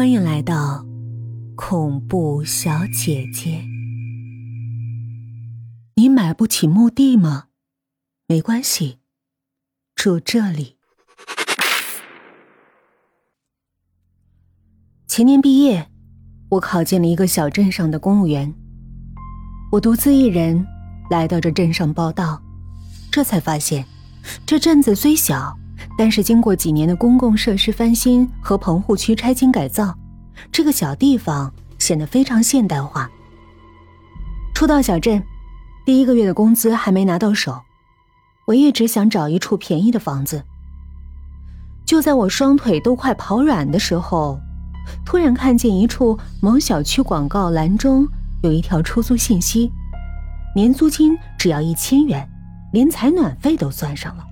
欢迎来到恐怖小姐姐。你买不起墓地吗？没关系，住这里。前年毕业，我考进了一个小镇上的公务员。我独自一人来到这镇上报道，这才发现，这镇子虽小。但是经过几年的公共设施翻新和棚户区拆迁改造，这个小地方显得非常现代化。初到小镇，第一个月的工资还没拿到手，我一直想找一处便宜的房子。就在我双腿都快跑软的时候，突然看见一处某小区广告栏中有一条出租信息，年租金只要一千元，连采暖费都算上了。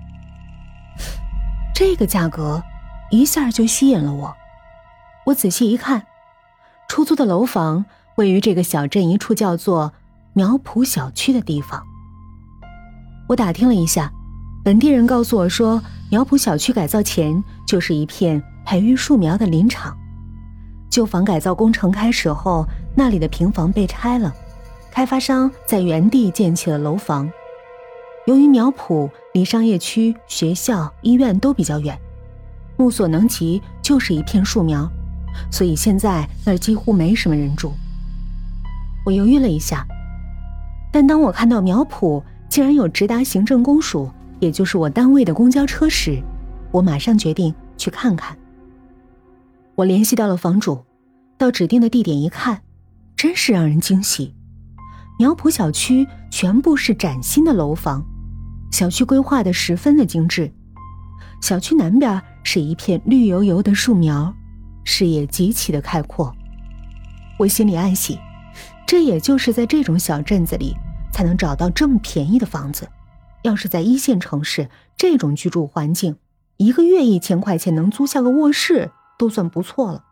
这个价格一下就吸引了我。我仔细一看，出租的楼房位于这个小镇一处叫做苗圃小区的地方。我打听了一下，本地人告诉我说，苗圃小区改造前就是一片培育树苗的林场。旧房改造工程开始后，那里的平房被拆了，开发商在原地建起了楼房。由于苗圃离商业区、学校、医院都比较远，目所能及就是一片树苗，所以现在那儿几乎没什么人住。我犹豫了一下，但当我看到苗圃竟然有直达行政公署，也就是我单位的公交车时，我马上决定去看看。我联系到了房主，到指定的地点一看，真是让人惊喜，苗圃小区全部是崭新的楼房。小区规划的十分的精致，小区南边是一片绿油油的树苗，视野极其的开阔。我心里暗喜，这也就是在这种小镇子里才能找到这么便宜的房子。要是在一线城市，这种居住环境，一个月一千块钱能租下个卧室都算不错了。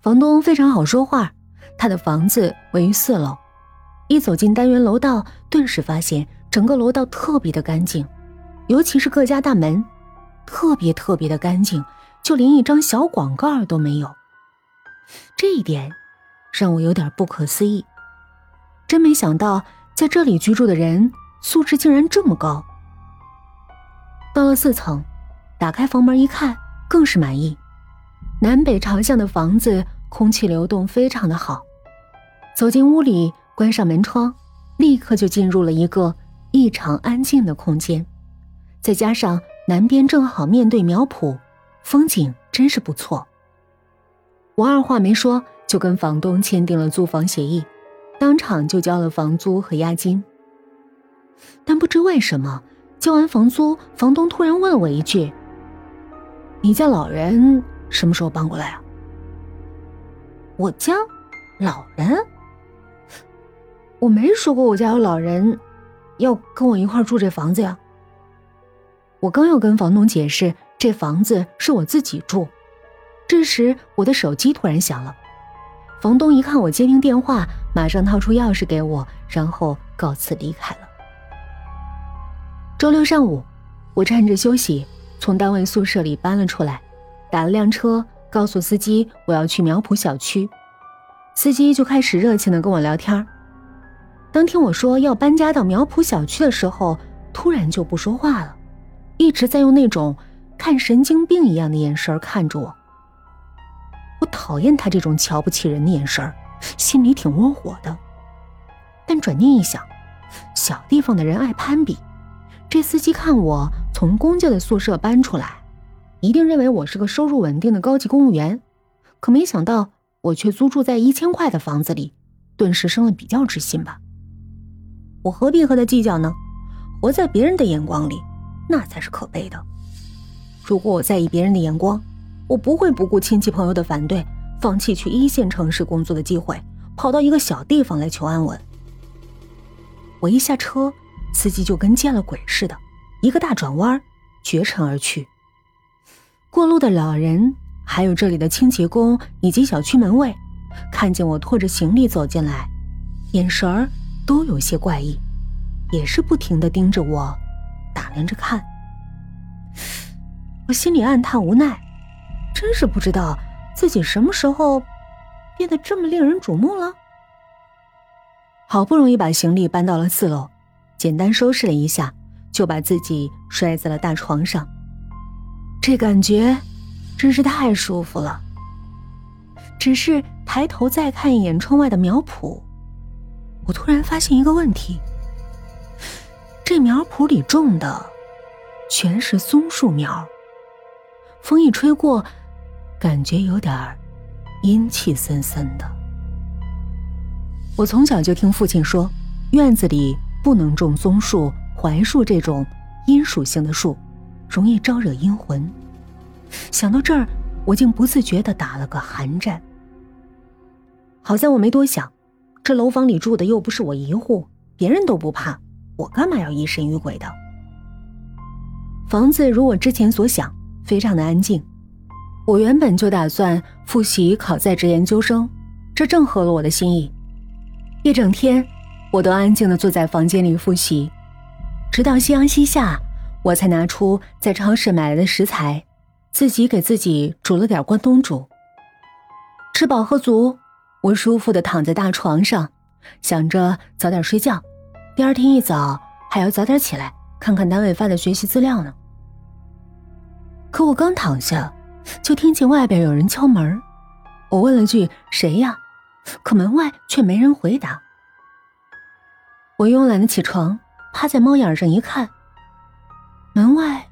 房东非常好说话，他的房子位于四楼，一走进单元楼道，顿时发现。整个楼道特别的干净，尤其是各家大门，特别特别的干净，就连一张小广告都没有。这一点让我有点不可思议，真没想到在这里居住的人素质竟然这么高。到了四层，打开房门一看，更是满意。南北朝向的房子，空气流动非常的好。走进屋里，关上门窗，立刻就进入了一个。异常安静的空间，再加上南边正好面对苗圃，风景真是不错。我二话没说，就跟房东签订了租房协议，当场就交了房租和押金。但不知为什么，交完房租，房东突然问了我一句：“你家老人什么时候搬过来啊？”我家老人？我没说过我家有老人。要跟我一块住这房子呀！我刚要跟房东解释这房子是我自己住，这时我的手机突然响了。房东一看我接听电话，马上掏出钥匙给我，然后告辞离开了。周六上午，我趁着休息从单位宿舍里搬了出来，打了辆车，告诉司机我要去苗圃小区。司机就开始热情的跟我聊天当听我说要搬家到苗圃小区的时候，突然就不说话了，一直在用那种看神经病一样的眼神看着我。我讨厌他这种瞧不起人的眼神，心里挺窝火的。但转念一想，小地方的人爱攀比，这司机看我从公家的宿舍搬出来，一定认为我是个收入稳定的高级公务员。可没想到我却租住在一千块的房子里，顿时生了比较之心吧。我何必和他计较呢？活在别人的眼光里，那才是可悲的。如果我在意别人的眼光，我不会不顾亲戚朋友的反对，放弃去一线城市工作的机会，跑到一个小地方来求安稳。我一下车，司机就跟见了鬼似的，一个大转弯，绝尘而去。过路的老人，还有这里的清洁工以及小区门卫，看见我拖着行李走进来，眼神儿。都有些怪异，也是不停的盯着我，打量着看。我心里暗叹无奈，真是不知道自己什么时候变得这么令人瞩目了？好不容易把行李搬到了四楼，简单收拾了一下，就把自己摔在了大床上。这感觉真是太舒服了。只是抬头再看一眼窗外的苗圃，我突然发现一个问题：这苗圃里种的全是松树苗，风一吹过，感觉有点阴气森森的。我从小就听父亲说，院子里不能种松树、槐树这种阴属性的树，容易招惹阴魂。想到这儿，我竟不自觉的打了个寒战。好在我没多想，这楼房里住的又不是我一户，别人都不怕，我干嘛要疑神疑鬼的？房子如我之前所想，非常的安静。我原本就打算复习考在职研究生，这正合了我的心意。一整天，我都安静的坐在房间里复习，直到夕阳西下，我才拿出在超市买来的食材，自己给自己煮了点关东煮。吃饱喝足，我舒服的躺在大床上，想着早点睡觉，第二天一早还要早点起来看看单位发的学习资料呢。可我刚躺下，就听见外边有人敲门，我问了句：“谁呀？”可门外却没人回答。我慵懒的起床，趴在猫眼上一看，门外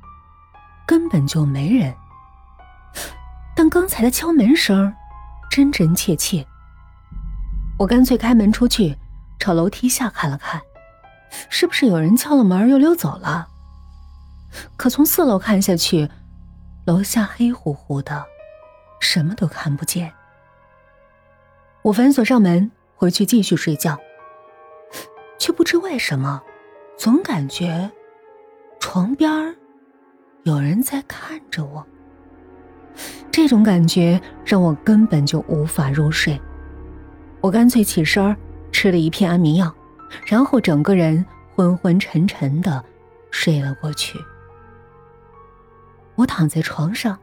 根本就没人。但刚才的敲门声真真切切。我干脆开门出去，朝楼梯下看了看，是不是有人敲了门又溜走了？可从四楼看下去，楼下黑乎乎的，什么都看不见。我反锁上门，回去继续睡觉。却不知为什么，总感觉床边有人在看着我。这种感觉让我根本就无法入睡。我干脆起身吃了一片安眠药，然后整个人昏昏沉沉的睡了过去。我躺在床上，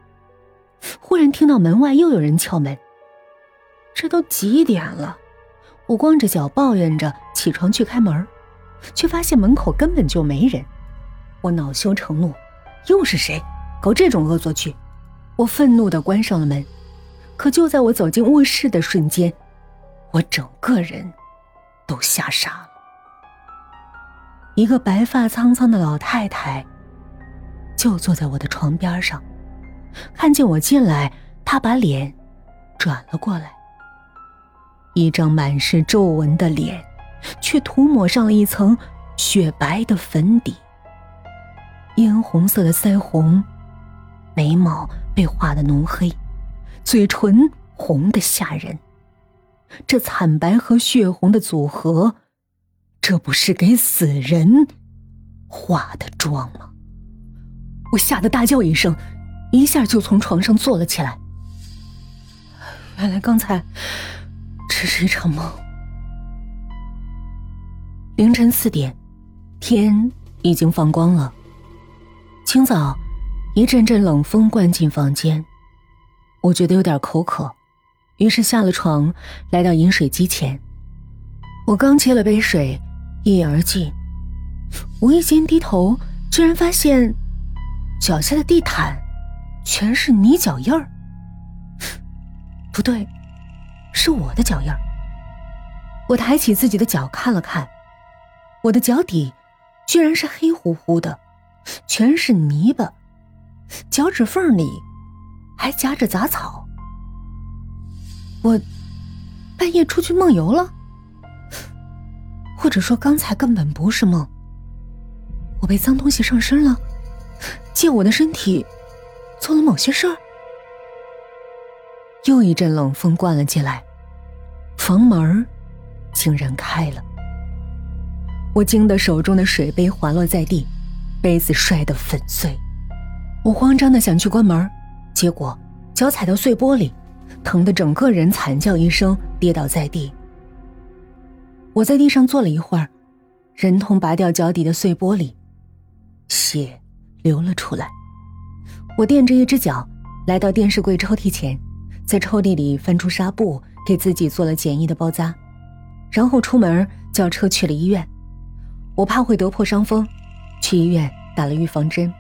忽然听到门外又有人敲门。这都几点了？我光着脚抱怨着起床去开门，却发现门口根本就没人。我恼羞成怒，又是谁搞这种恶作剧？我愤怒的关上了门。可就在我走进卧室的瞬间，我整个人都吓傻了。一个白发苍苍的老太太就坐在我的床边上，看见我进来，他把脸转了过来。一张满是皱纹的脸，却涂抹上了一层雪白的粉底。嫣红色的腮红，眉毛被画的浓黑，嘴唇红的吓人。这惨白和血红的组合，这不是给死人化的妆吗？我吓得大叫一声，一下就从床上坐了起来。原来刚才。只是一场梦。凌晨四点，天已经放光了。清早，一阵阵冷风灌进房间，我觉得有点口渴，于是下了床，来到饮水机前。我刚接了杯水，一饮而尽，无意间低头，居然发现脚下的地毯全是泥脚印儿。不对。是我的脚印儿。我抬起自己的脚看了看，我的脚底居然是黑乎乎的，全是泥巴，脚趾缝里还夹着杂草。我半夜出去梦游了，或者说刚才根本不是梦。我被脏东西上身了，借我的身体做了某些事儿。又一阵冷风灌了进来，房门竟然开了。我惊得手中的水杯滑落在地，杯子摔得粉碎。我慌张的想去关门，结果脚踩到碎玻璃，疼得整个人惨叫一声，跌倒在地。我在地上坐了一会儿，忍痛拔掉脚底的碎玻璃，血流了出来。我垫着一只脚，来到电视柜抽屉前。在抽屉里翻出纱布，给自己做了简易的包扎，然后出门叫车去了医院。我怕会得破伤风，去医院打了预防针。